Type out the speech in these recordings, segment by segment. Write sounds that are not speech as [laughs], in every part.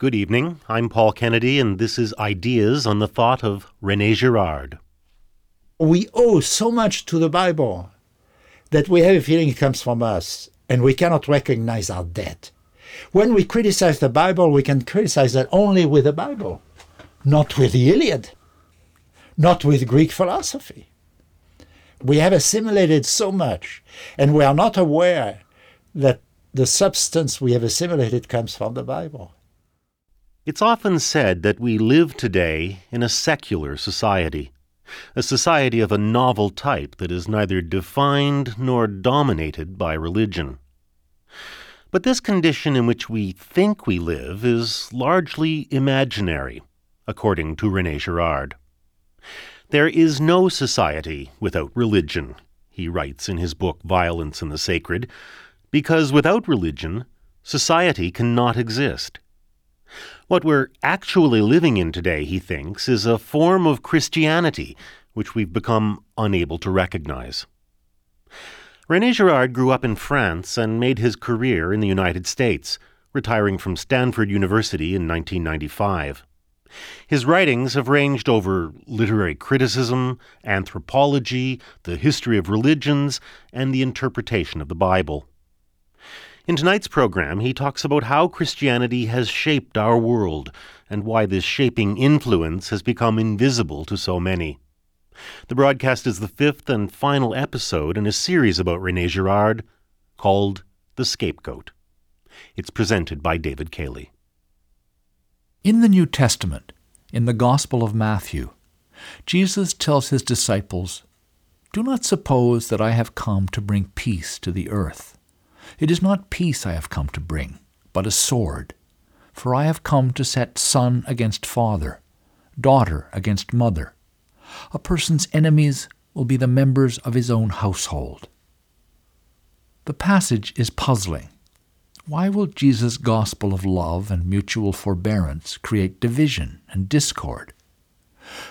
Good evening. I'm Paul Kennedy, and this is Ideas on the Thought of Rene Girard. We owe so much to the Bible that we have a feeling it comes from us, and we cannot recognize our debt. When we criticize the Bible, we can criticize that only with the Bible, not with the Iliad, not with Greek philosophy. We have assimilated so much, and we are not aware that the substance we have assimilated comes from the Bible. It's often said that we live today in a secular society, a society of a novel type that is neither defined nor dominated by religion. But this condition in which we think we live is largely imaginary, according to Rene Girard. There is no society without religion, he writes in his book Violence and the Sacred, because without religion, society cannot exist. What we're actually living in today, he thinks, is a form of Christianity which we've become unable to recognize. Rene Girard grew up in France and made his career in the United States, retiring from Stanford University in 1995. His writings have ranged over literary criticism, anthropology, the history of religions, and the interpretation of the Bible. In tonight's program, he talks about how Christianity has shaped our world and why this shaping influence has become invisible to so many. The broadcast is the fifth and final episode in a series about Rene Girard called The Scapegoat. It's presented by David Cayley. In the New Testament, in the Gospel of Matthew, Jesus tells his disciples, Do not suppose that I have come to bring peace to the earth. It is not peace I have come to bring, but a sword. For I have come to set son against father, daughter against mother. A person's enemies will be the members of his own household. The passage is puzzling. Why will Jesus' gospel of love and mutual forbearance create division and discord?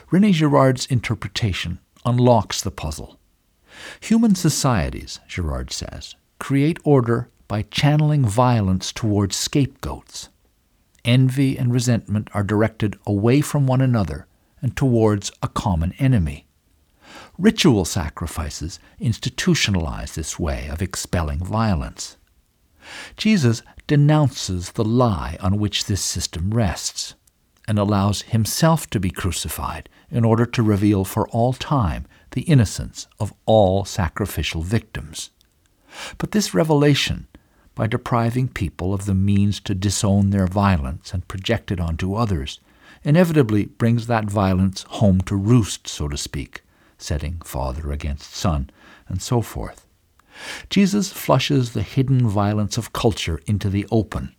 Rene Girard's interpretation unlocks the puzzle. Human societies, Girard says, create order by channeling violence towards scapegoats. Envy and resentment are directed away from one another and towards a common enemy. Ritual sacrifices institutionalize this way of expelling violence. Jesus denounces the lie on which this system rests and allows himself to be crucified in order to reveal for all time the innocence of all sacrificial victims. But this revelation, by depriving people of the means to disown their violence and project it onto others, inevitably brings that violence home to roost, so to speak, setting father against son, and so forth. Jesus flushes the hidden violence of culture into the open,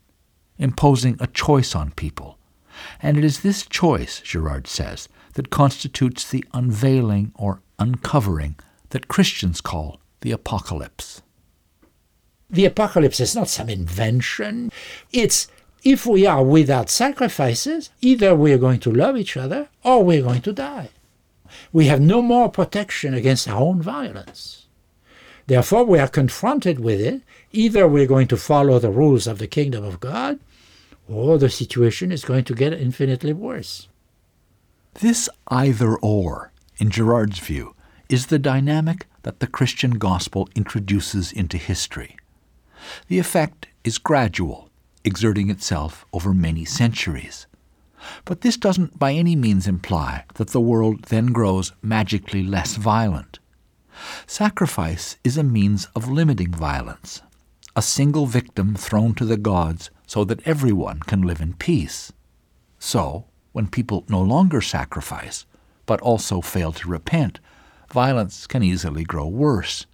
imposing a choice on people. And it is this choice, Girard says, that constitutes the unveiling or uncovering that Christians call the apocalypse. The apocalypse is not some invention. It's if we are without sacrifices, either we are going to love each other or we're going to die. We have no more protection against our own violence. Therefore, we are confronted with it. Either we're going to follow the rules of the kingdom of God, or the situation is going to get infinitely worse. This either or, in Girard's view, is the dynamic that the Christian gospel introduces into history. The effect is gradual, exerting itself over many centuries. But this doesn't by any means imply that the world then grows magically less violent. Sacrifice is a means of limiting violence, a single victim thrown to the gods so that everyone can live in peace. So, when people no longer sacrifice, but also fail to repent, violence can easily grow worse.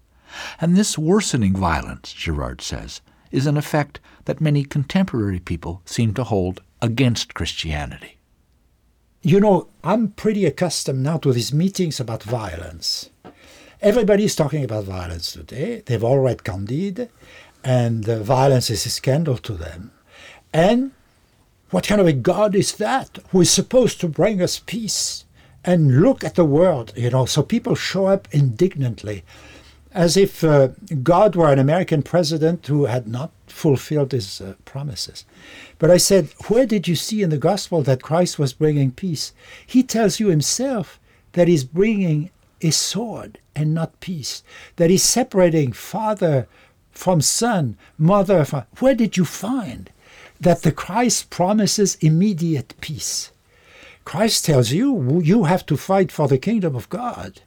And this worsening violence, Girard says, is an effect that many contemporary people seem to hold against Christianity. You know, I'm pretty accustomed now to these meetings about violence. Everybody's talking about violence today. They've all read Candide, and uh, violence is a scandal to them. And what kind of a God is that who is supposed to bring us peace? And look at the world, you know. So people show up indignantly as if uh, God were an American president who had not fulfilled his uh, promises. But I said, Where did you see in the gospel that Christ was bringing peace? He tells you himself that he's bringing a sword and not peace, that he's separating father from son, mother from. Where did you find that the Christ promises immediate peace? Christ tells you you have to fight for the kingdom of God.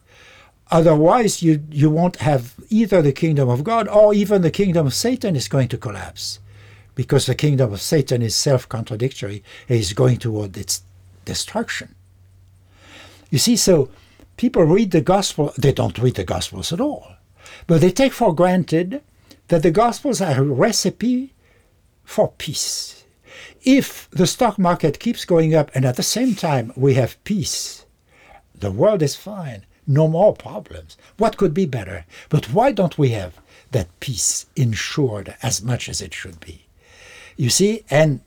Otherwise, you, you won't have either the kingdom of God or even the kingdom of Satan is going to collapse because the kingdom of Satan is self contradictory and is going toward its destruction. You see, so people read the gospel, they don't read the gospels at all, but they take for granted that the gospels are a recipe for peace. If the stock market keeps going up and at the same time we have peace, the world is fine, no more problems. What could be better? But why don't we have that peace insured as much as it should be? You see, and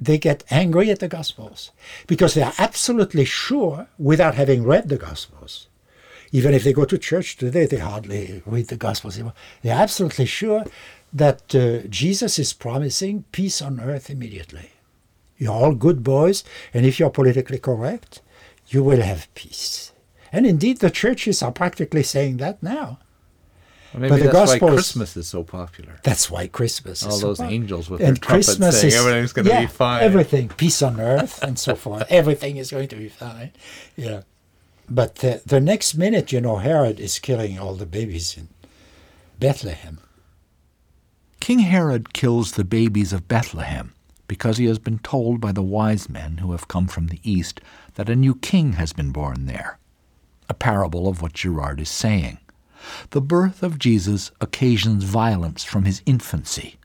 they get angry at the Gospels because they are absolutely sure, without having read the Gospels, even if they go to church today, they hardly read the Gospels. They're absolutely sure that uh, Jesus is promising peace on earth immediately. You're all good boys, and if you're politically correct, you will have peace. And indeed, the churches are practically saying that now. Well, maybe but that's why Christmas is so popular. That's why Christmas All is those so angels with and their trumpets Christmas saying is, everything's going to yeah, be fine. Everything, peace on earth and so forth. [laughs] Everything is going to be fine. Yeah. But the, the next minute, you know, Herod is killing all the babies in Bethlehem. King Herod kills the babies of Bethlehem because he has been told by the wise men who have come from the east that a new king has been born there. A parable of what Girard is saying. The birth of Jesus occasions violence from his infancy.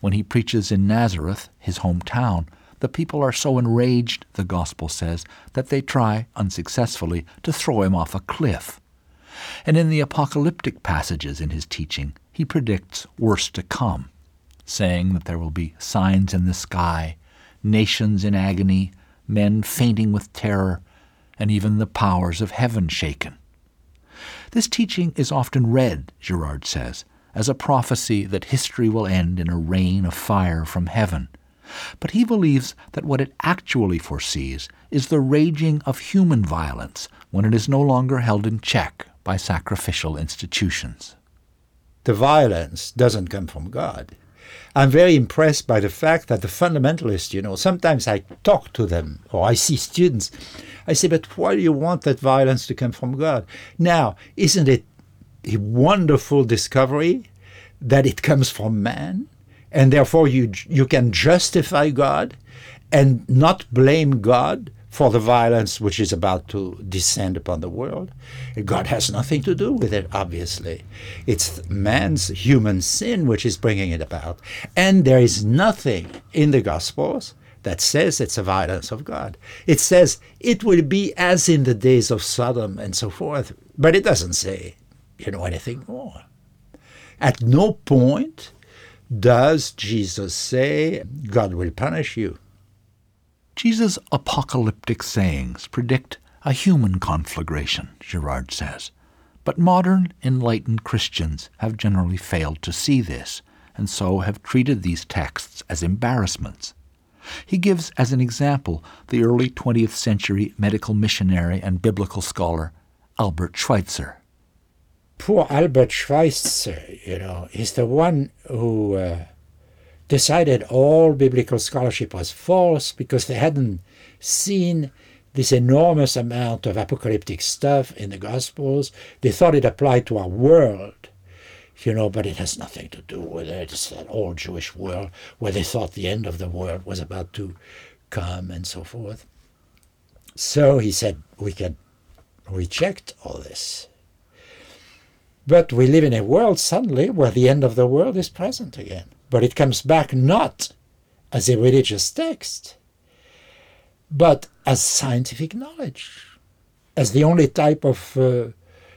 When he preaches in Nazareth, his hometown, the people are so enraged, the Gospel says, that they try, unsuccessfully, to throw him off a cliff. And in the apocalyptic passages in his teaching, he predicts worse to come, saying that there will be signs in the sky, nations in agony, men fainting with terror, and even the powers of heaven shaken. This teaching is often read, Girard says, as a prophecy that history will end in a rain of fire from heaven. But he believes that what it actually foresees is the raging of human violence when it is no longer held in check by sacrificial institutions. The violence doesn't come from God. I'm very impressed by the fact that the fundamentalists, you know, sometimes I talk to them or I see students. I say, but why do you want that violence to come from God? Now, isn't it a wonderful discovery that it comes from man? And therefore you, you can justify God and not blame God for the violence which is about to descend upon the world. God has nothing to do with it, obviously. It's man's human sin which is bringing it about. And there is nothing in the Gospels that says it's a violence of God. It says it will be as in the days of Sodom and so forth, but it doesn't say, you know, anything more. At no point does Jesus say, God will punish you. Jesus' apocalyptic sayings predict a human conflagration, Girard says. But modern, enlightened Christians have generally failed to see this, and so have treated these texts as embarrassments. He gives as an example the early 20th century medical missionary and biblical scholar Albert Schweitzer. Poor Albert Schweitzer, you know, is the one who uh, decided all biblical scholarship was false because they hadn't seen this enormous amount of apocalyptic stuff in the Gospels. They thought it applied to our world, you know, but it has nothing to do with it. It's that old Jewish world where they thought the end of the world was about to come and so forth. So he said we can reject all this. But we live in a world suddenly where the end of the world is present again but it comes back not as a religious text, but as scientific knowledge, as the only type of uh,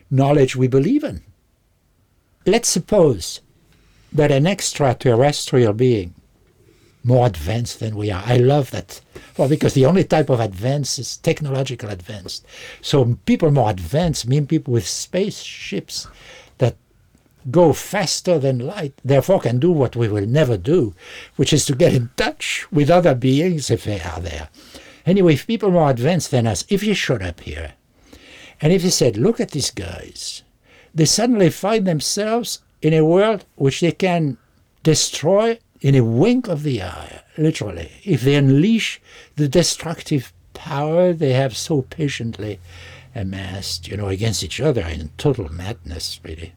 knowledge we believe in. Let's suppose that an extraterrestrial being, more advanced than we are, I love that. Well, because the only type of advance is technological advance. So people more advanced mean people with spaceships go faster than light, therefore can do what we will never do, which is to get in touch with other beings if they are there. Anyway, if people more advanced than us, if you showed up here, and if you said, look at these guys, they suddenly find themselves in a world which they can destroy in a wink of the eye, literally, if they unleash the destructive power they have so patiently amassed, you know, against each other in total madness, really.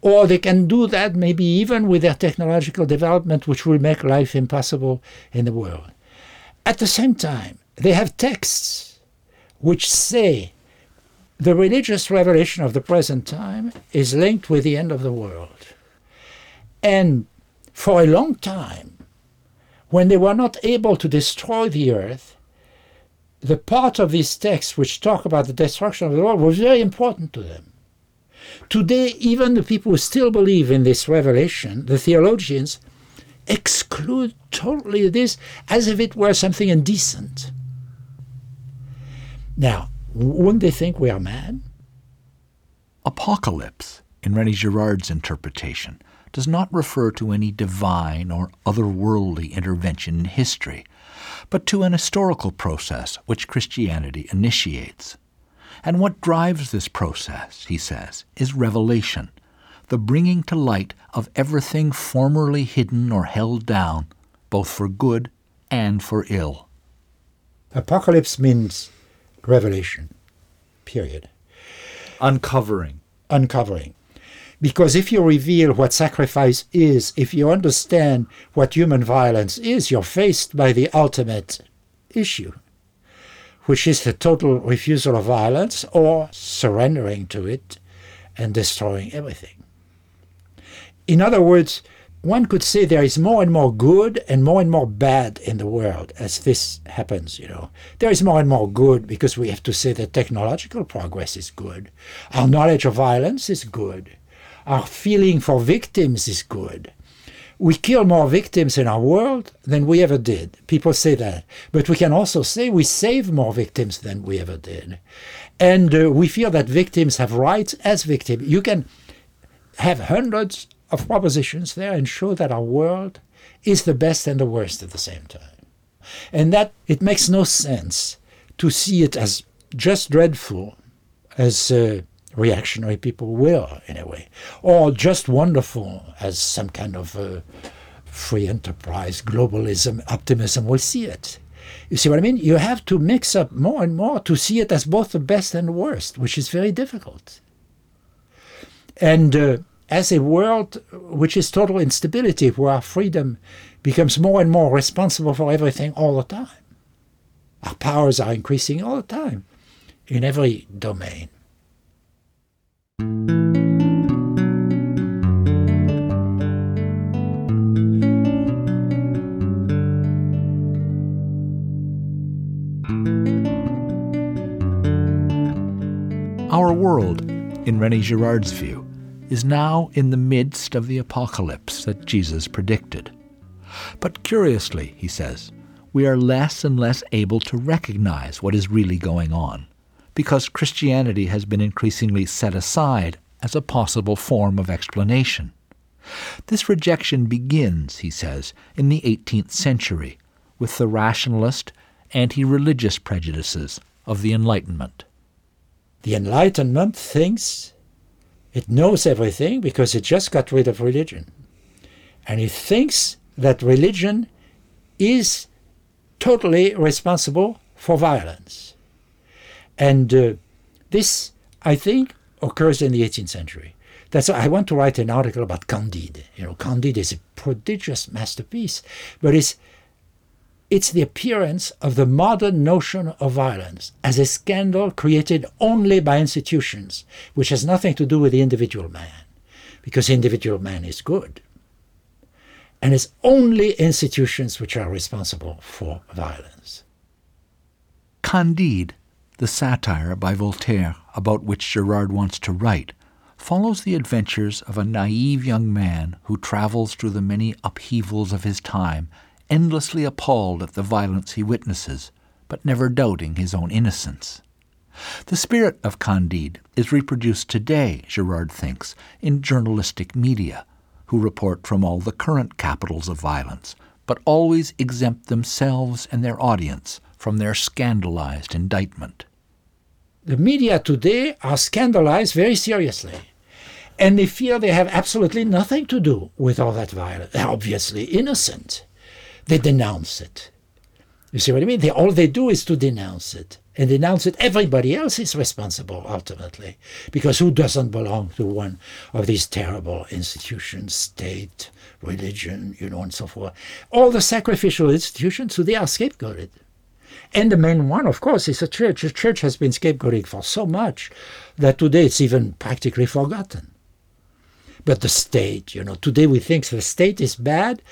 Or they can do that maybe even with their technological development, which will make life impossible in the world. At the same time, they have texts which say the religious revelation of the present time is linked with the end of the world. And for a long time, when they were not able to destroy the earth, the part of these texts which talk about the destruction of the world was very important to them. Today, even the people who still believe in this revelation, the theologians, exclude totally this as if it were something indecent. Now, wouldn't they think we are mad? Apocalypse, in René Girard's interpretation, does not refer to any divine or otherworldly intervention in history, but to an historical process which Christianity initiates. And what drives this process, he says, is revelation, the bringing to light of everything formerly hidden or held down, both for good and for ill. Apocalypse means revelation, period. Uncovering. Uncovering. Because if you reveal what sacrifice is, if you understand what human violence is, you're faced by the ultimate issue, which is the total refusal of violence or surrendering to it and destroying everything. In other words, one could say there is more and more good and more and more bad in the world as this happens, you know. There is more and more good because we have to say that technological progress is good. Our knowledge of violence is good. Our feeling for victims is good. We kill more victims in our world than we ever did. People say that. But we can also say we save more victims than we ever did. And uh, we feel that victims have rights as victims. You can have hundreds of propositions there and show that our world is the best and the worst at the same time. And that it makes no sense to see it as just dreadful, as uh, reactionary people will, in a way, or just wonderful, as some kind of uh, free enterprise, globalism, optimism will see it. You see what I mean? You have to mix up more and more to see it as both the best and the worst, which is very difficult. And uh, as a world which is total instability, where our freedom becomes more and more responsible for everything all the time. Our powers are increasing all the time in every domain. Our world, in René Girard's view, is now in the midst of the apocalypse that Jesus predicted. But curiously, he says, we are less and less able to recognize what is really going on, because Christianity has been increasingly set aside as a possible form of explanation. This rejection begins, he says, in the 18th century with the rationalist, anti religious prejudices of the Enlightenment. The Enlightenment thinks it knows everything because it just got rid of religion. And it thinks that religion is totally responsible for violence. And uh, this, I think, occurs in the 18th century. That's why I want to write an article about Candide. You know, Candide is a prodigious masterpiece, but it's it's the appearance of the modern notion of violence as a scandal created only by institutions, which has nothing to do with the individual man, because individual man is good. And it's only institutions which are responsible for violence. Candide, the satire by Voltaire about which Girard wants to write, follows the adventures of a naive young man who travels through the many upheavals of his time endlessly appalled at the violence he witnesses, but never doubting his own innocence. The spirit of Candide is reproduced today, Girard thinks, in journalistic media, who report from all the current capitals of violence, but always exempt themselves and their audience from their scandalized indictment. The media today are scandalized very seriously. And they feel they have absolutely nothing to do with all that violence. They're obviously innocent. They denounce it. You see what I mean? They, all they do is to denounce it. And denounce it. Everybody else is responsible ultimately. Because who doesn't belong to one of these terrible institutions, state, religion, you know, and so forth? All the sacrificial institutions, so they are scapegoated. And the main one, of course, is the church. The church has been scapegoating for so much that today it's even practically forgotten. But the state, you know, today we think the state is bad.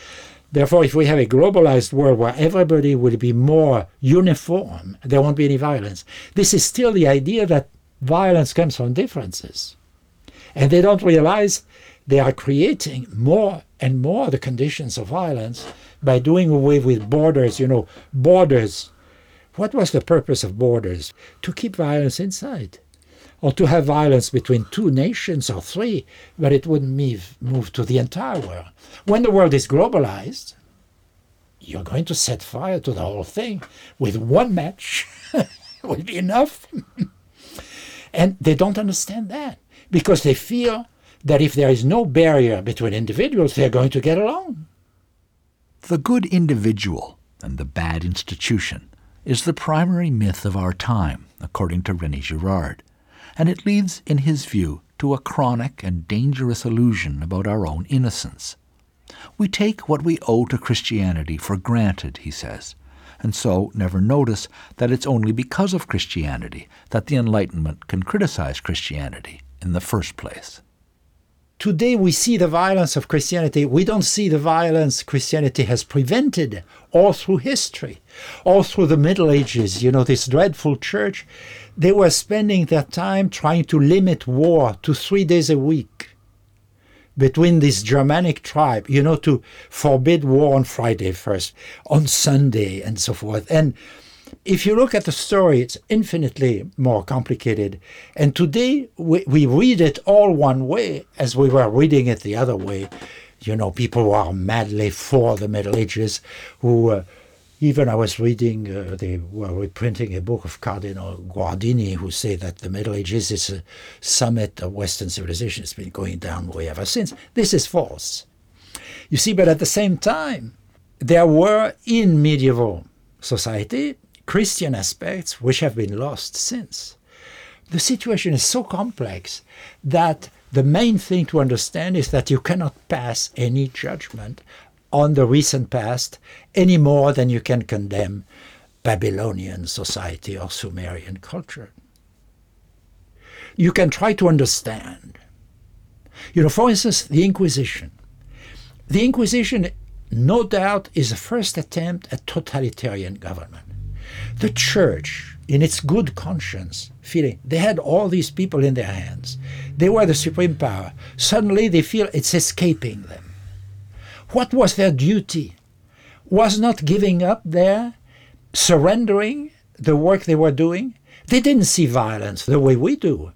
Therefore, if we have a globalized world where everybody will be more uniform, there won't be any violence. This is still the idea that violence comes from differences. And they don't realize they are creating more and more the conditions of violence by doing away with borders. You know, borders. What was the purpose of borders? To keep violence inside or to have violence between two nations or three, but it wouldn't move, to the entire world. When the world is globalized, you're going to set fire to the whole thing with one match. [laughs] will be enough. [laughs] and they don't understand that because they feel that if there is no barrier between individuals, they're going to get along. The good individual and the bad institution is the primary myth of our time, according to Rene Girard and it leads, in his view, to a chronic and dangerous illusion about our own innocence. We take what we owe to Christianity for granted, he says, and so never notice that it's only because of Christianity that the Enlightenment can criticize Christianity in the first place. Today we see the violence of Christianity. We don't see the violence Christianity has prevented all through history, all through the Middle Ages. You know, this dreadful church they were spending their time trying to limit war to three days a week between this Germanic tribe, you know, to forbid war on Friday first, on Sunday, and so forth. And if you look at the story, it's infinitely more complicated. And today we, we read it all one way as we were reading it the other way. You know, people who are madly for the Middle Ages, who uh, even I was reading, uh, they were reprinting a book of Cardinal Guardini, who say that the Middle Ages is a summit of Western civilization. It's been going down way ever since. This is false. You see, but at the same time, there were in medieval society Christian aspects which have been lost since. The situation is so complex that the main thing to understand is that you cannot pass any judgment on the recent past any more than you can condemn Babylonian society or Sumerian culture. You can try to understand. You know, for instance, the Inquisition. The Inquisition, no doubt, is the first attempt at totalitarian government. The church, in its good conscience, feeling they had all these people in their hands, they were the supreme power. Suddenly they feel it's escaping them. What was their duty? Was not giving up there, surrendering the work they were doing? They didn't see violence the way we do.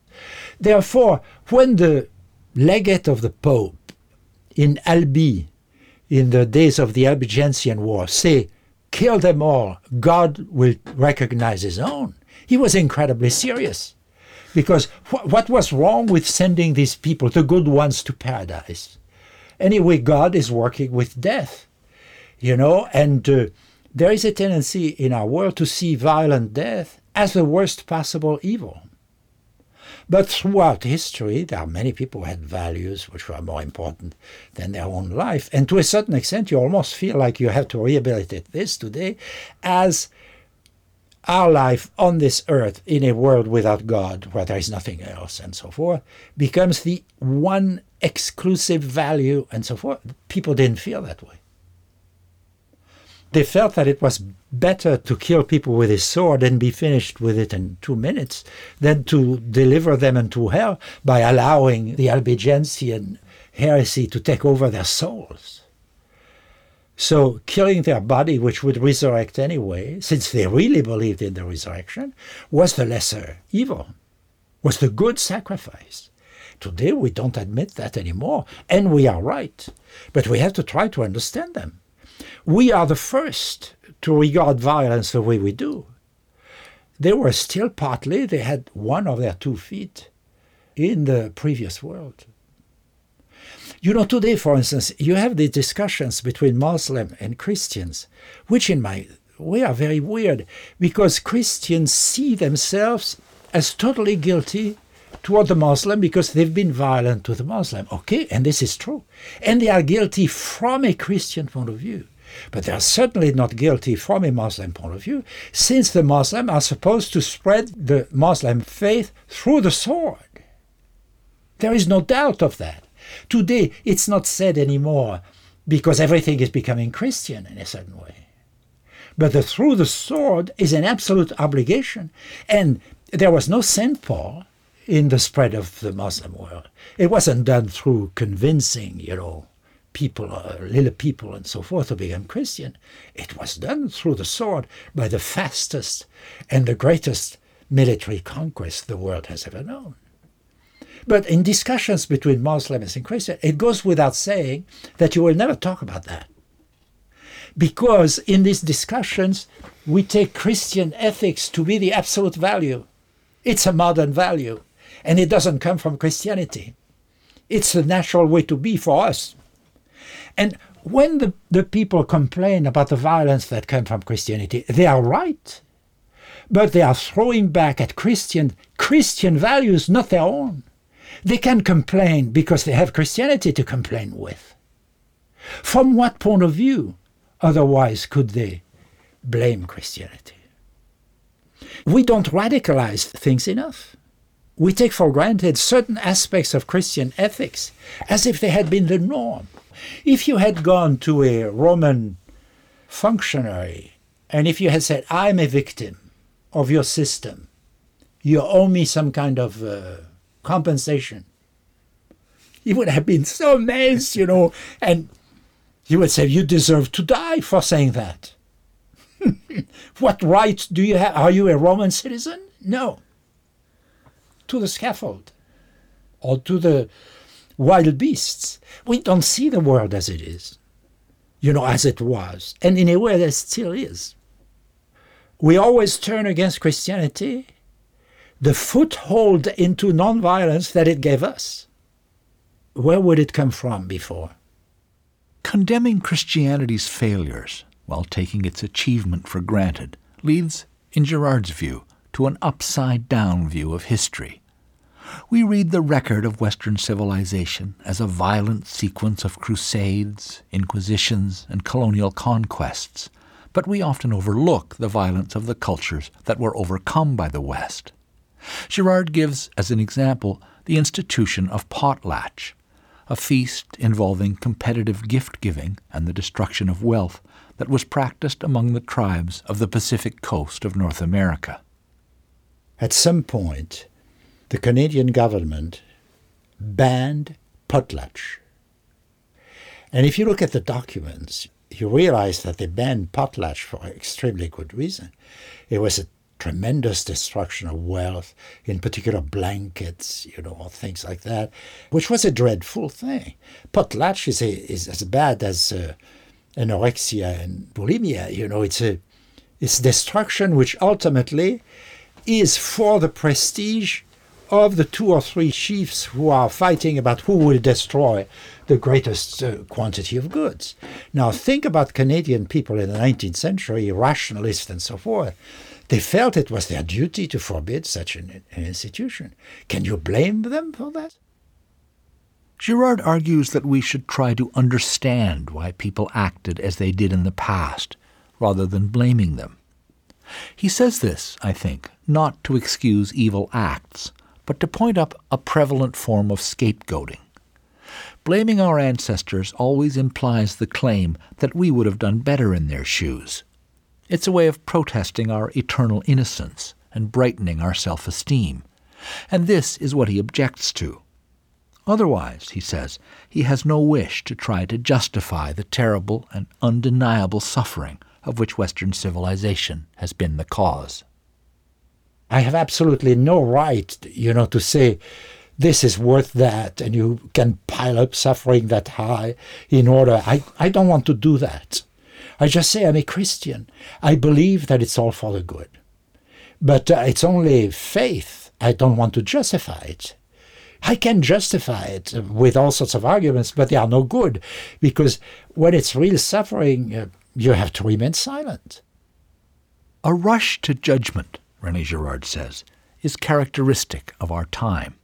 Therefore, when the legate of the Pope in Albi, in the days of the Albigensian War, say, kill them all, God will recognize his own, he was incredibly serious. Because wh- what was wrong with sending these people, the good ones, to paradise? Anyway, God is working with death, you know, and uh, there is a tendency in our world to see violent death as the worst possible evil. But throughout history, there are many people who had values which were more important than their own life. And to a certain extent, you almost feel like you have to rehabilitate this today as our life on this earth in a world without God, where there is nothing else, and so forth, becomes the one exclusive value and so forth. People didn't feel that way. They felt that it was better to kill people with a sword and be finished with it in two minutes than to deliver them into hell by allowing the Albigensian heresy to take over their souls. So killing their body, which would resurrect anyway, since they really believed in the resurrection, was the lesser evil, was the good sacrifice. Today we don't admit that anymore, and we are right. But we have to try to understand them. We are the first to regard violence the way we do. They were still partly, they had one of their two feet in the previous world. You know, today, for instance, you have the discussions between Muslim and Christians, which in my way are very weird because Christians see themselves as totally guilty toward the Muslim because they've been violent to the Muslim. Okay, and this is true. And they are guilty from a Christian point of view. But they are certainly not guilty from a Muslim point of view, since the Muslims are supposed to spread the Muslim faith through the sword. There is no doubt of that. Today, it's not said anymore because everything is becoming Christian in a certain way. But the through the sword is an absolute obligation. And there was no St. Paul in the spread of the Muslim world. It wasn't done through convincing, you know, people, uh, little people and so forth to become Christian. It was done through the sword by the fastest and the greatest military conquest the world has ever known. But in discussions between Muslims and Christians, it goes without saying that you will never talk about that. Because in these discussions, we take Christian ethics to be the absolute value. It's a modern value and it doesn't come from Christianity. It's the natural way to be for us. And when the, the people complain about the violence that comes from Christianity, they are right. But they are throwing back at Christian Christian values, not their own. They can complain because they have Christianity to complain with. From what point of view, otherwise, could they blame Christianity? We don't radicalize things enough we take for granted certain aspects of Christian ethics as if they had been the norm. If you had gone to a Roman functionary and if you had said, I'm a victim of your system, you owe me some kind of uh, compensation, he would have been so amazed, you know, and he would say, You deserve to die for saying that. [laughs] what right do you have? Are you a Roman citizen? No to the scaffold or to the wild beasts. We don't see the world as it is, you know, as it was, and in a way that still is. We always turn against Christianity the foothold into nonviolence that it gave us. Where would it come from before? Condemning Christianity's failures while taking its achievement for granted leads, in Girard's view, to an upside down view of history. We read the record of Western civilization as a violent sequence of crusades, inquisitions, and colonial conquests, but we often overlook the violence of the cultures that were overcome by the West. Girard gives as an example the institution of potlatch, a feast involving competitive gift giving and the destruction of wealth that was practiced among the tribes of the Pacific coast of North America. At some point, the Canadian government banned potlatch. And if you look at the documents, you realize that they banned potlatch for extremely good reason. It was a tremendous destruction of wealth, in particular blankets, you know, or things like that, which was a dreadful thing. Potlatch is, a, is as bad as uh, anorexia and bulimia. You know, it's a it's destruction which ultimately is for the prestige of the two or three chiefs who are fighting about who will destroy the greatest uh, quantity of goods. Now, think about Canadian people in the 19th century, rationalists and so forth. They felt it was their duty to forbid such an, an institution. Can you blame them for that? Girard argues that we should try to understand why people acted as they did in the past, rather than blaming them. He says this, I think, not to excuse evil acts, but to point up a prevalent form of scapegoating. Blaming our ancestors always implies the claim that we would have done better in their shoes. It's a way of protesting our eternal innocence and brightening our self esteem. And this is what he objects to. Otherwise, he says, he has no wish to try to justify the terrible and undeniable suffering of which Western civilization has been the cause. I have absolutely no right, you know, to say this is worth that and you can pile up suffering that high in order. I, I don't want to do that. I just say I'm a Christian. I believe that it's all for the good. But uh, it's only faith. I don't want to justify it. I can justify it with all sorts of arguments, but they are no good because when it's real suffering, uh, you have to remain silent. A rush to judgment, Rene Girard says, is characteristic of our time.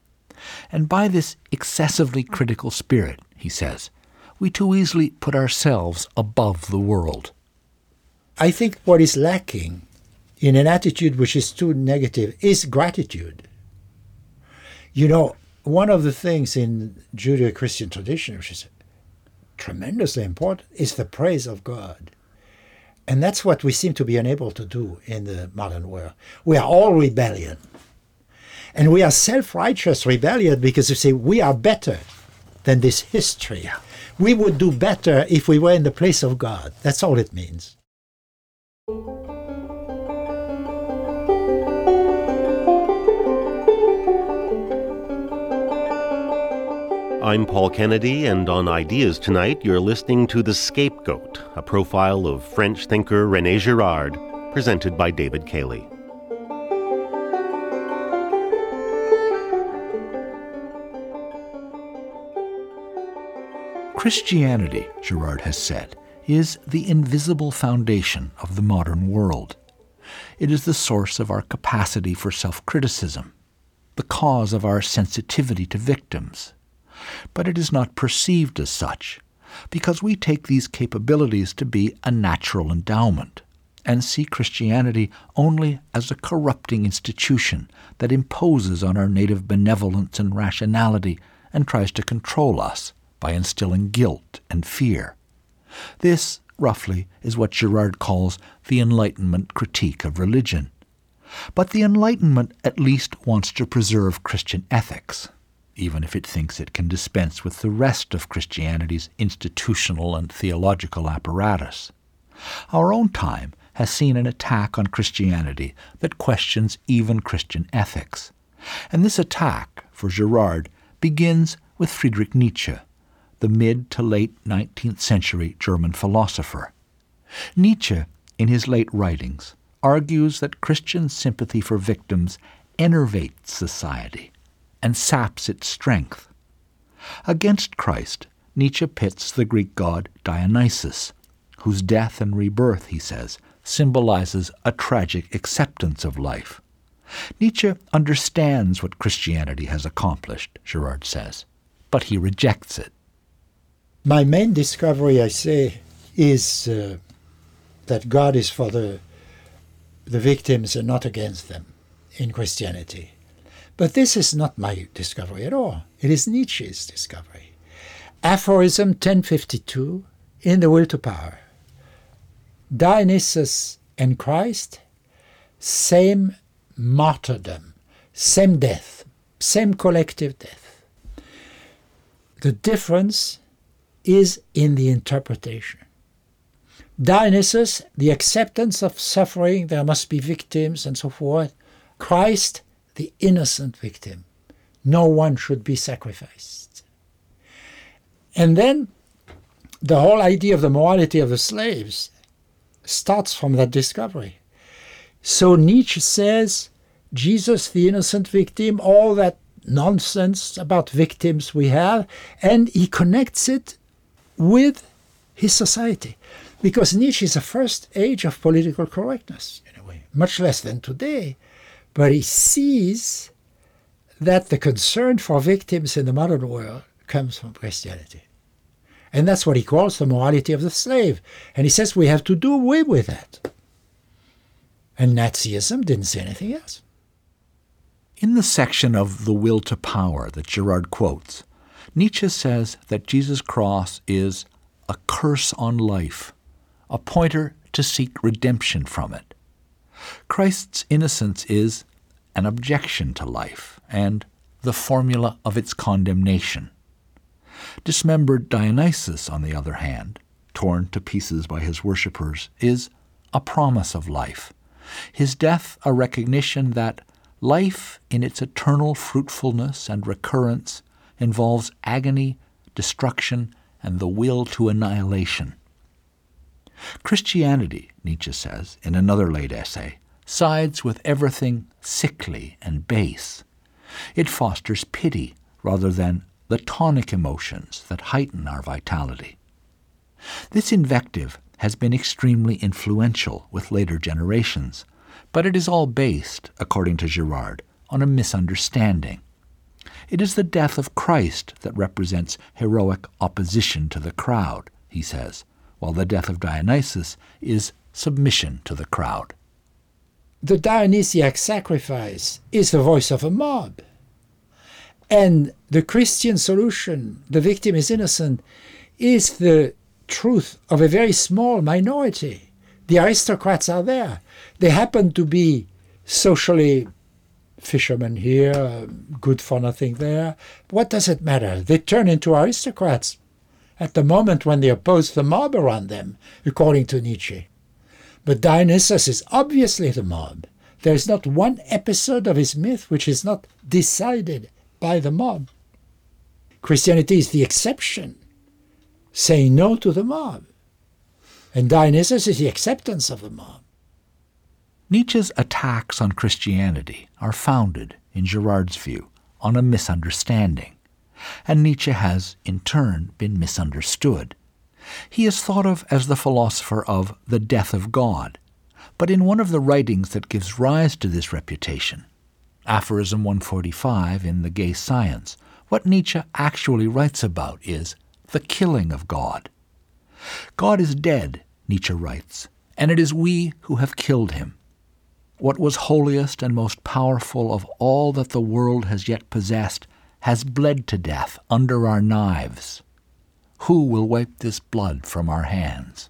And by this excessively critical spirit, he says, we too easily put ourselves above the world. I think what is lacking in an attitude which is too negative is gratitude. You know, one of the things in Judeo Christian tradition, which is tremendously important, is the praise of God. And that's what we seem to be unable to do in the modern world. We are all rebellion. And we are self righteous rebellion because you see, we are better than this history. We would do better if we were in the place of God. That's all it means. I'm Paul Kennedy, and on Ideas Tonight, you're listening to The Scapegoat, a profile of French thinker Rene Girard, presented by David Cayley. Christianity, Girard has said, is the invisible foundation of the modern world. It is the source of our capacity for self criticism, the cause of our sensitivity to victims, but it is not perceived as such, because we take these capabilities to be a natural endowment and see Christianity only as a corrupting institution that imposes on our native benevolence and rationality and tries to control us by instilling guilt and fear. This, roughly, is what Girard calls the Enlightenment critique of religion. But the Enlightenment at least wants to preserve Christian ethics even if it thinks it can dispense with the rest of Christianity's institutional and theological apparatus. Our own time has seen an attack on Christianity that questions even Christian ethics. And this attack, for Girard, begins with Friedrich Nietzsche, the mid to late 19th century German philosopher. Nietzsche, in his late writings, argues that Christian sympathy for victims enervates society and saps its strength. Against Christ, Nietzsche pits the Greek god Dionysus, whose death and rebirth, he says, symbolizes a tragic acceptance of life. Nietzsche understands what Christianity has accomplished, Girard says, but he rejects it. My main discovery, I say, is uh, that God is for the, the victims and not against them in Christianity. But this is not my discovery at all. It is Nietzsche's discovery. Aphorism 1052 in The Will to Power. Dionysus and Christ, same martyrdom, same death, same collective death. The difference is in the interpretation. Dionysus, the acceptance of suffering, there must be victims and so forth. Christ, the innocent victim. No one should be sacrificed. And then the whole idea of the morality of the slaves starts from that discovery. So Nietzsche says Jesus, the innocent victim, all that nonsense about victims we have, and he connects it with his society. Because Nietzsche is the first age of political correctness, in a way, much less than today. But he sees that the concern for victims in the modern world comes from Christianity. And that's what he calls the morality of the slave. And he says we have to do away with that. And Nazism didn't say anything else. In the section of The Will to Power that Girard quotes, Nietzsche says that Jesus' cross is a curse on life, a pointer to seek redemption from it. Christ's innocence is an objection to life and the formula of its condemnation. Dismembered Dionysus, on the other hand, torn to pieces by his worshippers, is a promise of life. His death a recognition that life in its eternal fruitfulness and recurrence involves agony, destruction, and the will to annihilation. Christianity, Nietzsche says in another late essay, sides with everything sickly and base. It fosters pity rather than the tonic emotions that heighten our vitality. This invective has been extremely influential with later generations, but it is all based, according to Girard, on a misunderstanding. It is the death of Christ that represents heroic opposition to the crowd, he says, while the death of Dionysus is submission to the crowd. The Dionysiac sacrifice is the voice of a mob. And the Christian solution, the victim is innocent, is the truth of a very small minority. The aristocrats are there. They happen to be socially fishermen here, uh, good for nothing there. What does it matter? They turn into aristocrats at the moment when they oppose the mob around them, according to Nietzsche. But Dionysus is obviously the mob. There is not one episode of his myth which is not decided by the mob. Christianity is the exception, saying no to the mob. And Dionysus is the acceptance of the mob. Nietzsche's attacks on Christianity are founded, in Girard's view, on a misunderstanding, and Nietzsche has, in turn, been misunderstood. He is thought of as the philosopher of the death of God, but in one of the writings that gives rise to this reputation, Aphorism 145 in The Gay Science, what Nietzsche actually writes about is the killing of God. God is dead, Nietzsche writes, and it is we who have killed him. What was holiest and most powerful of all that the world has yet possessed has bled to death under our knives. Who will wipe this blood from our hands?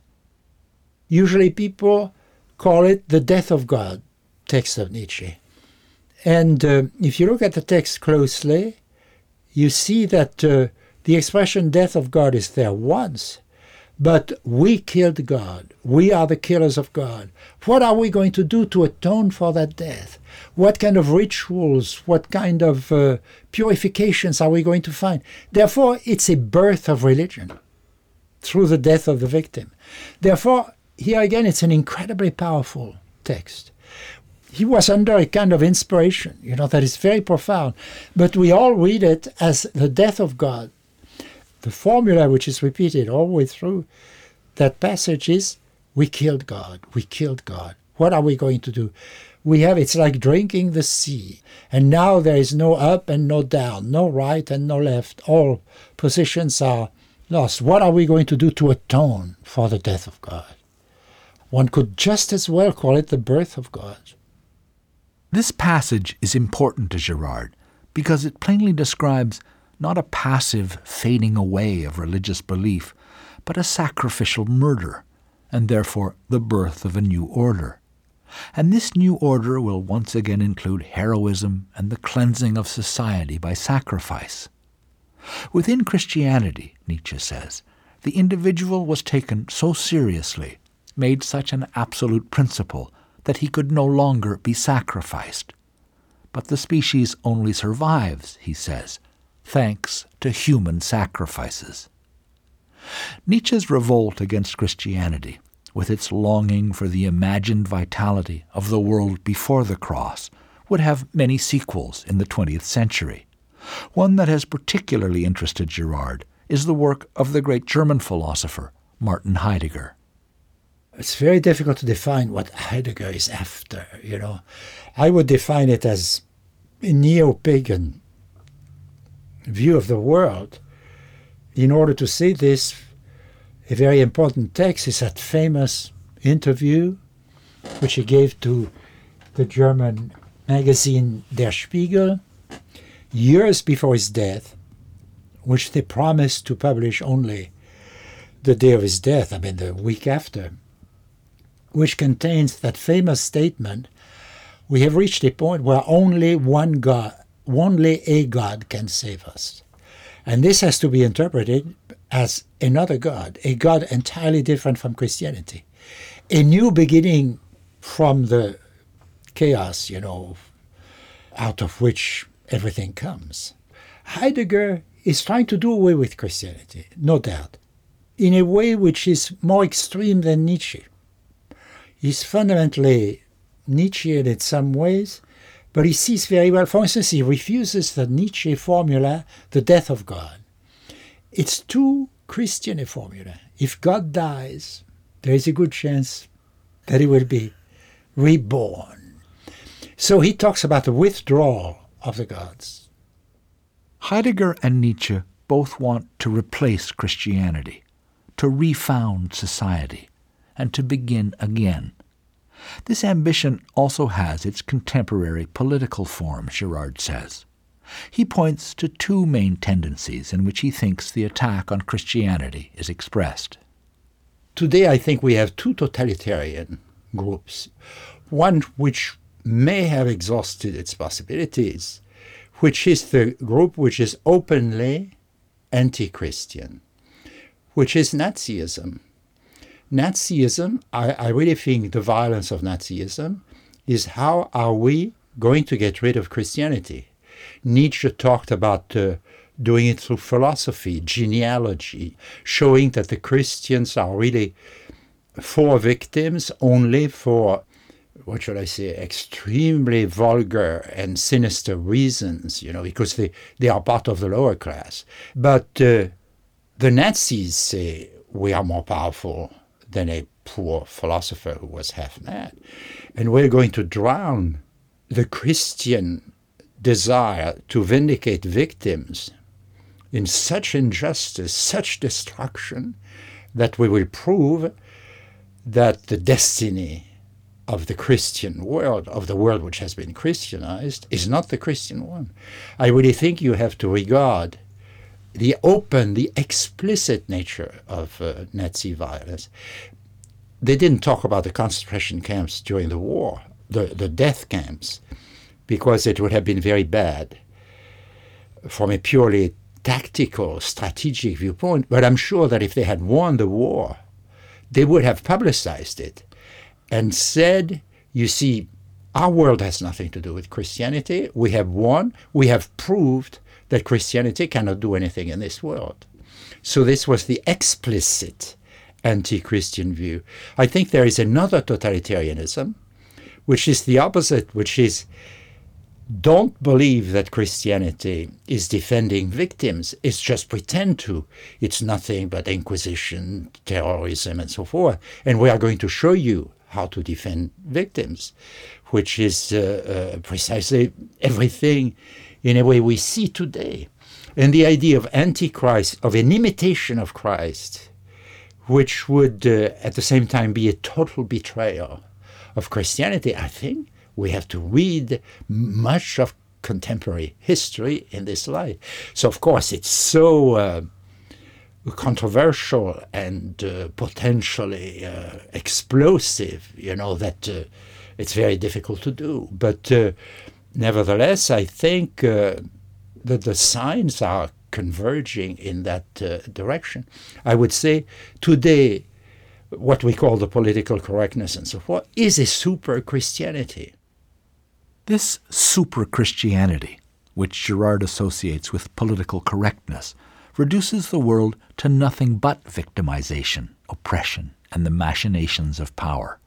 Usually people call it the death of God, text of Nietzsche. And uh, if you look at the text closely, you see that uh, the expression death of God is there once, but we killed God. We are the killers of God. What are we going to do to atone for that death? What kind of rituals, what kind of uh, purifications are we going to find? Therefore, it's a birth of religion through the death of the victim. Therefore, here again, it's an incredibly powerful text. He was under a kind of inspiration, you know, that is very profound. But we all read it as the death of God the formula which is repeated all the way through that passage is we killed God, we killed God. What are we going to do? We have it's like drinking the sea, and now there is no up and no down, no right and no left. All positions are lost. What are we going to do to atone for the death of God? One could just as well call it the birth of God. This passage is important to Girard because it plainly describes not a passive fading away of religious belief, but a sacrificial murder, and therefore the birth of a new order. And this new order will once again include heroism and the cleansing of society by sacrifice. Within Christianity, Nietzsche says, the individual was taken so seriously, made such an absolute principle, that he could no longer be sacrificed. But the species only survives, he says, thanks to human sacrifices. Nietzsche's revolt against Christianity, with its longing for the imagined vitality of the world before the cross, would have many sequels in the 20th century. One that has particularly interested Girard is the work of the great German philosopher Martin Heidegger. It's very difficult to define what Heidegger is after, you know. I would define it as a neo pagan view of the world. In order to see this, a very important text is that famous interview which he gave to the German magazine Der Spiegel years before his death, which they promised to publish only the day of his death, I mean the week after, which contains that famous statement We have reached a point where only one God only a God can save us. And this has to be interpreted as another God, a God entirely different from Christianity. A new beginning from the chaos, you know, out of which everything comes. Heidegger is trying to do away with Christianity, no doubt, in a way which is more extreme than Nietzsche. He's fundamentally Nietzschean in some ways, but he sees very well, for instance, he refuses the Nietzsche formula, the death of God. It's too Christian a formula. If God dies, there is a good chance that he will be reborn. So he talks about the withdrawal of the gods. Heidegger and Nietzsche both want to replace Christianity, to refound society, and to begin again. This ambition also has its contemporary political form, Girard says. He points to two main tendencies in which he thinks the attack on Christianity is expressed. Today, I think we have two totalitarian groups. One which may have exhausted its possibilities, which is the group which is openly anti Christian, which is Nazism. Nazism, I, I really think the violence of Nazism is how are we going to get rid of Christianity? Nietzsche talked about uh, doing it through philosophy, genealogy, showing that the Christians are really for victims only for, what should I say, extremely vulgar and sinister reasons, you know, because they, they are part of the lower class. But uh, the Nazis say we are more powerful than a poor philosopher who was half mad. And we're going to drown the Christian desire to vindicate victims in such injustice, such destruction, that we will prove that the destiny of the Christian world, of the world which has been Christianized, is not the Christian one. I really think you have to regard the open, the explicit nature of uh, Nazi violence. They didn't talk about the concentration camps during the war, the, the death camps, because it would have been very bad from a purely tactical, strategic viewpoint. But I'm sure that if they had won the war, they would have publicized it and said, you see, our world has nothing to do with Christianity. We have won. We have proved that Christianity cannot do anything in this world. So this was the explicit anti Christian view. I think there is another totalitarianism, which is the opposite, which is don't believe that Christianity is defending victims. It's just pretend to. It's nothing but inquisition, terrorism, and so forth. And we are going to show you how to defend victims, which is uh, uh, precisely everything in a way we see today. And the idea of Antichrist, of an imitation of Christ, which would uh, at the same time be a total betrayal of Christianity, I think we have to read much of contemporary history in this light. So, of course, it's so uh, controversial and uh, potentially uh, explosive, you know, that uh, it's very difficult to do. But uh, Nevertheless, I think uh, that the signs are converging in that direction. I would say today, what we call the political correctness and so forth is a super Christianity. This super Christianity, which Girard associates with political correctness, reduces the world to nothing but victimization, oppression, and the machinations of power.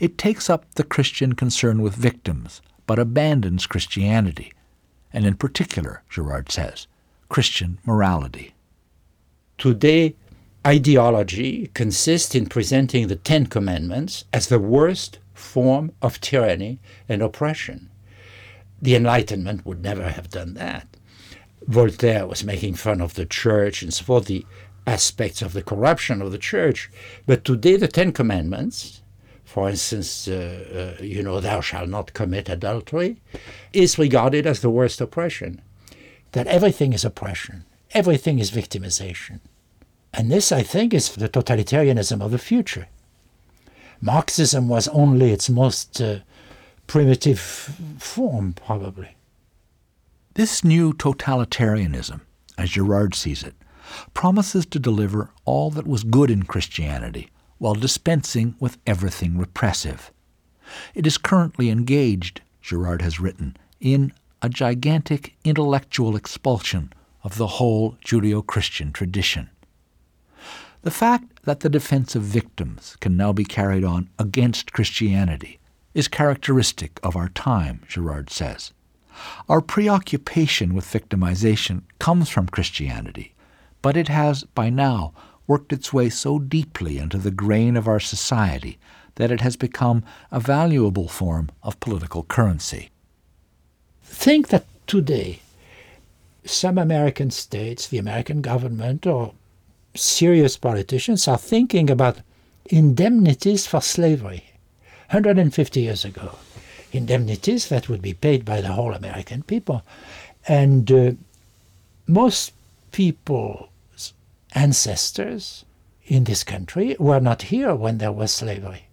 It takes up the Christian concern with victims, but abandons Christianity, and in particular, Girard says, Christian morality. Today, ideology consists in presenting the Ten Commandments as the worst form of tyranny and oppression. The Enlightenment would never have done that. Voltaire was making fun of the church and so forth, the aspects of the corruption of the church. But today, the Ten Commandments for instance, uh, uh, you know, thou shalt not commit adultery, is regarded as the worst oppression. That everything is oppression, everything is victimization. And this, I think, is the totalitarianism of the future. Marxism was only its most uh, primitive form, probably. This new totalitarianism, as Girard sees it, promises to deliver all that was good in Christianity while dispensing with everything repressive. It is currently engaged, Girard has written, in a gigantic intellectual expulsion of the whole Judeo Christian tradition. The fact that the defense of victims can now be carried on against Christianity is characteristic of our time, Girard says. Our preoccupation with victimization comes from Christianity, but it has, by now, worked its way so deeply into the grain of our society that it has become a valuable form of political currency. Think that today, some American states, the American government, or serious politicians are thinking about indemnities for slavery 150 years ago indemnities that would be paid by the whole American people. And uh, most people's ancestors in this country were not here when there was slavery.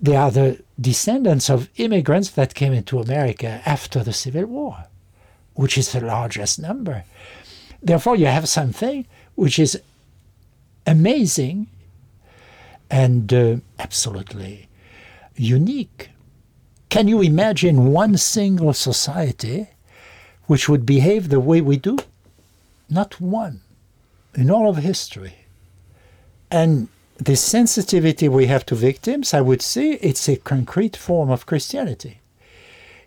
They are the descendants of immigrants that came into America after the Civil War, which is the largest number. Therefore, you have something which is amazing and uh, absolutely unique can you imagine one single society which would behave the way we do? Not one in all of history. And the sensitivity we have to victims, I would say it's a concrete form of Christianity.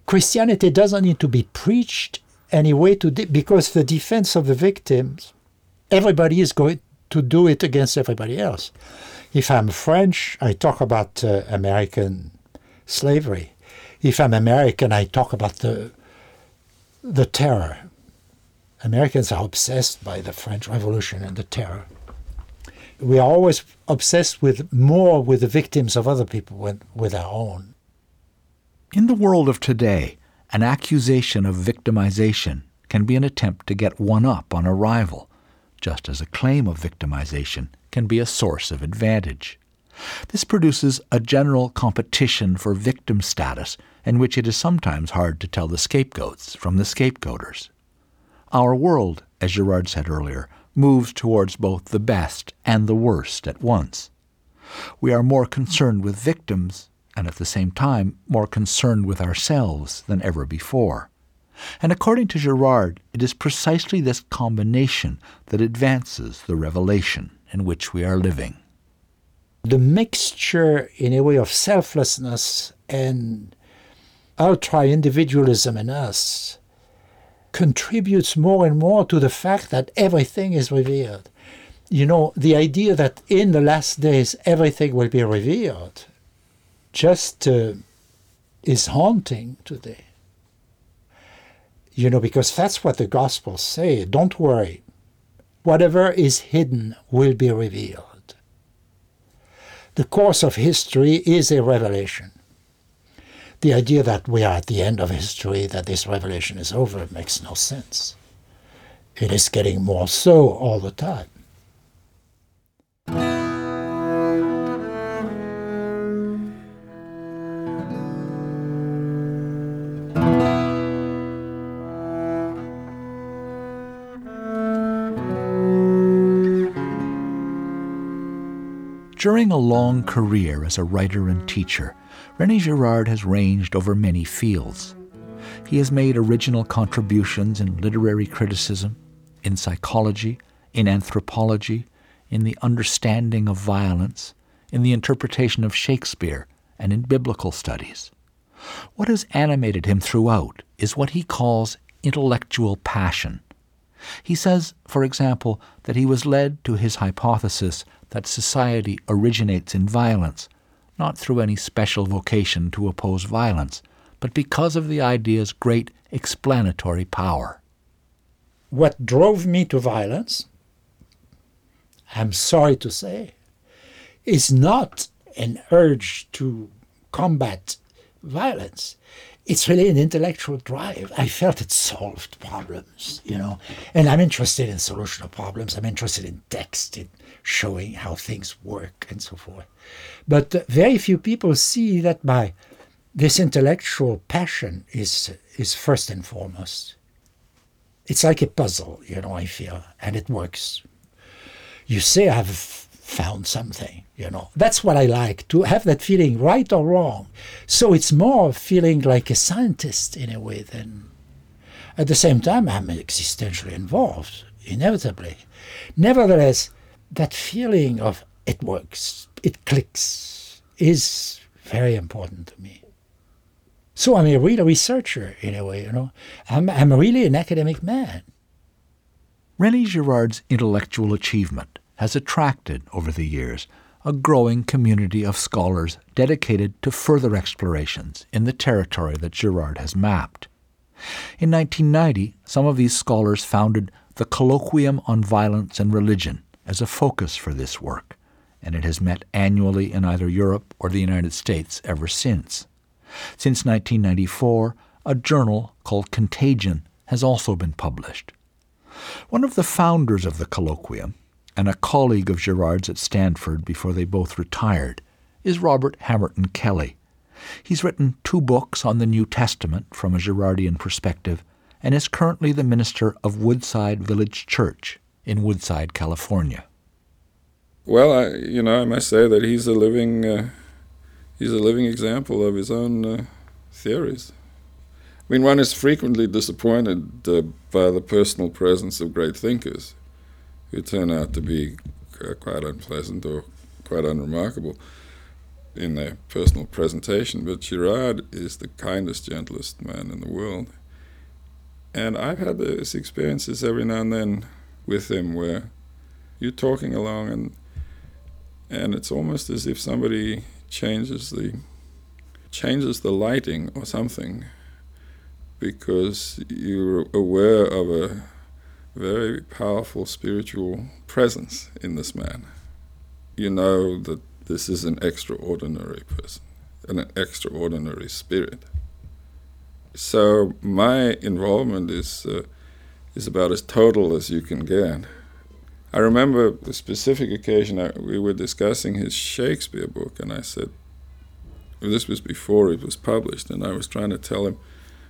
Christianity doesn't need to be preached anyway to de- because the defense of the victims, everybody is going to do it against everybody else. If I'm French, I talk about uh, American slavery if I'm American, I talk about the the terror. Americans are obsessed by the French Revolution and the terror. We are always obsessed with more with the victims of other people than with our own. In the world of today, an accusation of victimization can be an attempt to get one up on a rival, just as a claim of victimization can be a source of advantage. This produces a general competition for victim status in which it is sometimes hard to tell the scapegoats from the scapegoaters. Our world, as Girard said earlier, moves towards both the best and the worst at once. We are more concerned with victims and at the same time more concerned with ourselves than ever before. And according to Girard, it is precisely this combination that advances the revelation in which we are living the mixture, in a way, of selflessness and ultra individualism in us contributes more and more to the fact that everything is revealed. You know, the idea that in the last days everything will be revealed just uh, is haunting today. You know, because that's what the Gospels say. Don't worry. Whatever is hidden will be revealed the course of history is a revelation. The idea that we are at the end of history, that this revelation is over, makes no sense. It is getting more so all the time. During a long career as a writer and teacher, René Girard has ranged over many fields. He has made original contributions in literary criticism, in psychology, in anthropology, in the understanding of violence, in the interpretation of Shakespeare, and in biblical studies. What has animated him throughout is what he calls intellectual passion. He says, for example, that he was led to his hypothesis that society originates in violence, not through any special vocation to oppose violence, but because of the idea's great explanatory power. What drove me to violence, I'm sorry to say, is not an urge to combat violence it's really an intellectual drive. I felt it solved problems, you know. And I'm interested in solution of problems. I'm interested in text, in showing how things work and so forth. But very few people see that my this intellectual passion is is first and foremost. It's like a puzzle, you know, I feel, and it works. You say I've found something, you know. That's what I like, to have that feeling, right or wrong. So it's more feeling like a scientist in a way than. At the same time, I'm existentially involved, inevitably. Nevertheless, that feeling of it works, it clicks, is very important to me. So I'm a real researcher in a way, you know. I'm, I'm really an academic man. Rene Girard's intellectual achievement has attracted, over the years, a growing community of scholars dedicated to further explorations in the territory that Girard has mapped. In 1990, some of these scholars founded the Colloquium on Violence and Religion as a focus for this work, and it has met annually in either Europe or the United States ever since. Since 1994, a journal called Contagion has also been published. One of the founders of the colloquium, and a colleague of Girard's at Stanford before they both retired, is Robert Hamerton Kelly. He's written two books on the New Testament from a Girardian perspective and is currently the minister of Woodside Village Church in Woodside, California. Well, I, you know, I must say that he's a living uh, he's a living example of his own uh, theories. I mean, one is frequently disappointed uh, by the personal presence of great thinkers who turn out to be uh, quite unpleasant or quite unremarkable in their personal presentation. But Girard is the kindest, gentlest man in the world. And I've had those experiences every now and then with him where you're talking along and and it's almost as if somebody changes the changes the lighting or something because you're aware of a very powerful spiritual presence in this man. You know that this is an extraordinary person, and an extraordinary spirit. So my involvement is uh, is about as total as you can get. I remember the specific occasion I, we were discussing his Shakespeare book, and I said, this was before it was published, and I was trying to tell him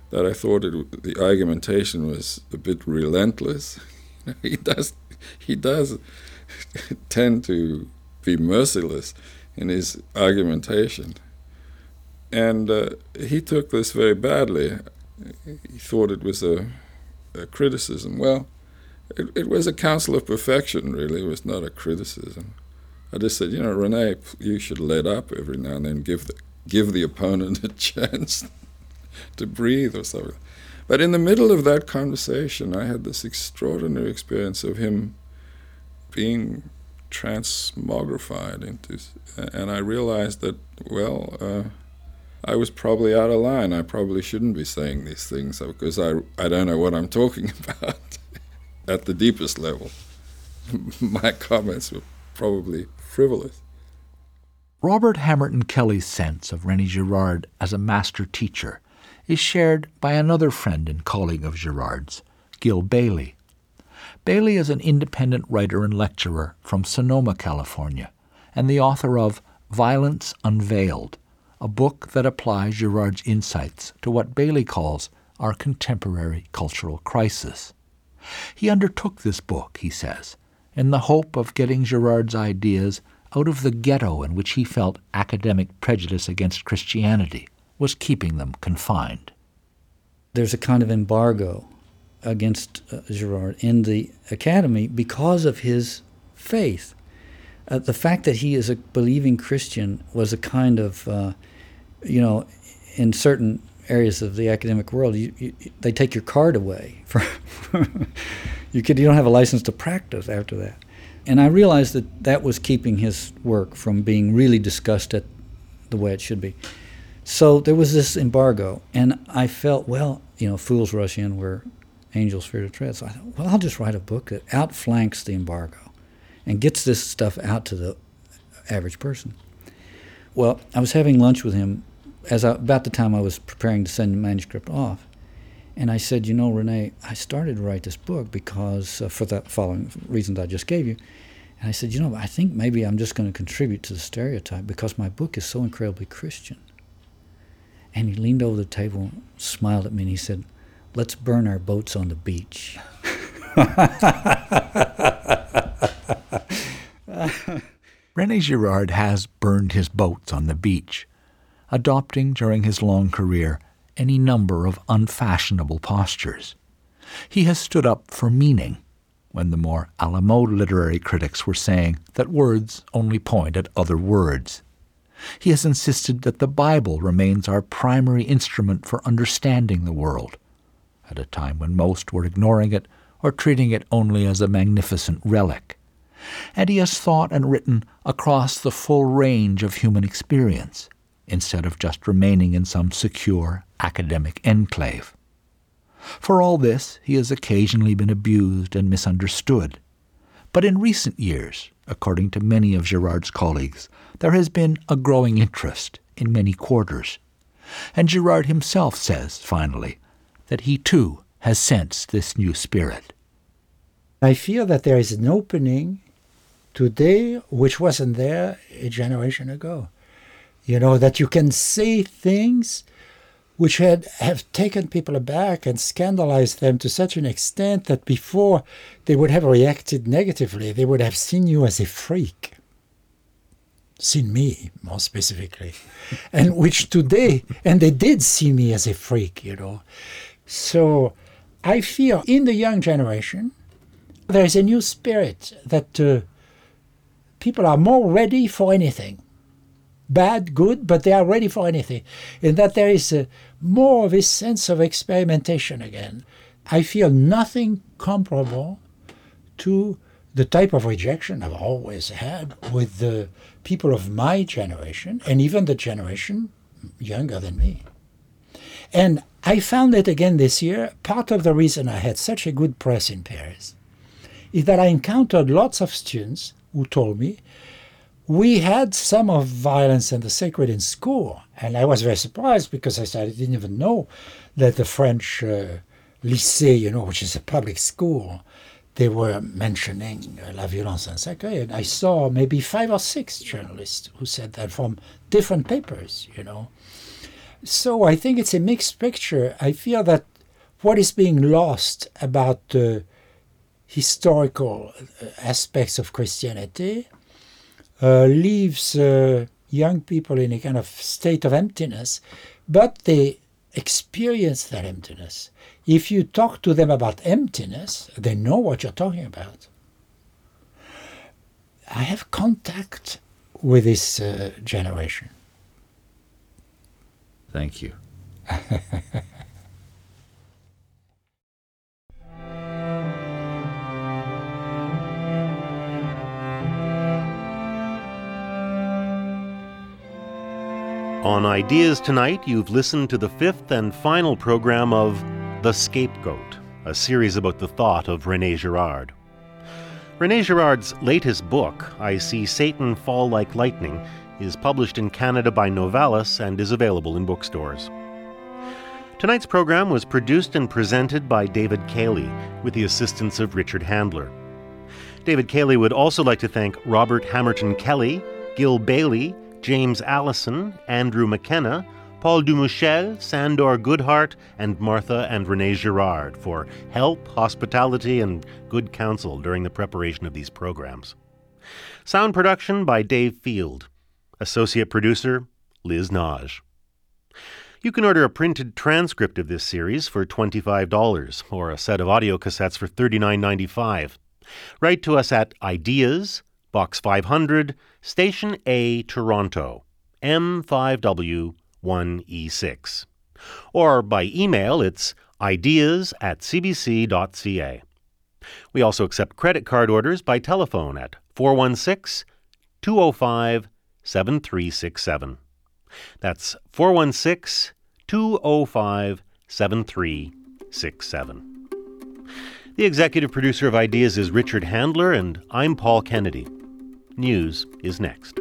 that I thought it, the argumentation was a bit relentless. [laughs] he does, he does [laughs] tend to be merciless in his argumentation, and uh, he took this very badly. He thought it was a, a criticism. Well it, it was a counsel of perfection, really. It was not a criticism. I just said, you know, René, you should let up every now and then, give the, give the opponent a [laughs] chance to breathe or something. But in the middle of that conversation, I had this extraordinary experience of him being transmogrified into, and I realized that, well, uh, I was probably out of line. I probably shouldn't be saying these things because I, I don't know what I'm talking [laughs] about at the deepest level, [laughs] my comments were probably frivolous. Robert Hamerton Kelly's sense of René Girard as a master teacher is shared by another friend and colleague of Girard's, Gil Bailie. Bailie is an independent writer and lecturer from Sonoma, California, and the author of Violence Unveiled, a book that applies Girard's insights to what Bailie calls our contemporary cultural crisis. He undertook this book, he says, in the hope of getting Girard's ideas out of the ghetto in which he felt academic prejudice against Christianity was keeping them confined. There's a kind of embargo against uh, Girard in the academy because of his faith. Uh, the fact that he is a believing Christian was a kind of, uh, you know, in certain areas of the academic world, you, you, they take your card away. [laughs] You could you don't have a license to practice after that. And I realized that that was keeping his work from being really discussed at the way it should be. So there was this embargo, and I felt, well, you know, fools rush in where angels fear to tread. So I thought, well, I'll just write a book that outflanks the embargo and gets this stuff out to the average person. Well, I was having lunch with him as I, about the time I was preparing to send the manuscript off. And I said, you know, Rene, I started to write this book because, uh, for the following reasons I just gave you. And I said, you know, I think maybe I'm just going to contribute to the stereotype because my book is so incredibly Christian. And he leaned over the table, smiled at me, and he said, let's burn our boats on the beach. [laughs] Rene Girard has burned his boats on the beach, adopting during his long career any number of unfashionable postures. He has stood up for meaning when the more a la mode literary critics were saying that words only point at other words. He has insisted that the Bible remains our primary instrument for understanding the world, at a time when most were ignoring it or treating it only as a magnificent relic. And he has thought and written across the full range of human experience, instead of just remaining in some secure academic enclave. For all this, he has occasionally been abused and misunderstood. But in recent years, according to many of Girard's colleagues, there has been a growing interest in many quarters. And Girard himself says, finally, that he too has sensed this new spirit. I feel that there is an opening today which wasn't there a generation ago. You know, that you can say things which had have taken people aback and scandalized them to such an extent that before they would have reacted negatively, they would have seen you as a freak. Seen me, more specifically. [laughs] and which today, and they did see me as a freak, you know. So I feel in the young generation, there is a new spirit that uh, people are more ready for anything bad, good, but they are ready for anything. In that there is a, more of a sense of experimentation again. I feel nothing comparable to the type of rejection I've always had with the people of my generation and even the generation younger than me. And I found it again this year. Part of the reason I had such a good press in Paris is that I encountered lots of students who told me we had some of violence and the sacred in school. And I was very surprised because I said I didn't even know that the French uh, lycée, you know, which is a public school, they were mentioning uh, la violence and sacré. And I saw maybe five or six journalists who said that from different papers, you know. So I think it's a mixed picture. I feel that what is being lost about the historical uh, aspects of Christianity uh, leaves uh, young people in a kind of state of emptiness, but they experience that emptiness. If you talk to them about emptiness, they know what you're talking about. I have contact with this uh, generation. Thank you. [laughs] On Ideas Tonight, you've listened to the fifth and final program of The Scapegoat, a series about the thought of Rene Girard. Rene Girard's latest book, I See Satan Fall Like Lightning, is published in Canada by Novalis and is available in bookstores. Tonight's program was produced and presented by David Cayley with the assistance of Richard Handler. David Cayley would also like to thank Robert Hamerton Kelly, Gil Bailie, James Alison, Andrew McKenna, Paul Dumouchel, Sandor Goodhart, and Martha and René Girard for help, hospitality, and good counsel during the preparation of these programs. Sound production by Dave Field. Associate producer, Liz Naj. You can order a printed transcript of this series for $25 or a set of audio cassettes for $39.95. Write to us at Ideas, Box 500, Station A, Toronto, M5W1E6. Or by email, it's ideas at cbc.ca. We also accept credit card orders by telephone at 416 205 7367. That's 416 205 7367. The executive producer of Ideas is Richard Handler, and I'm Paul Kennedy. News is next.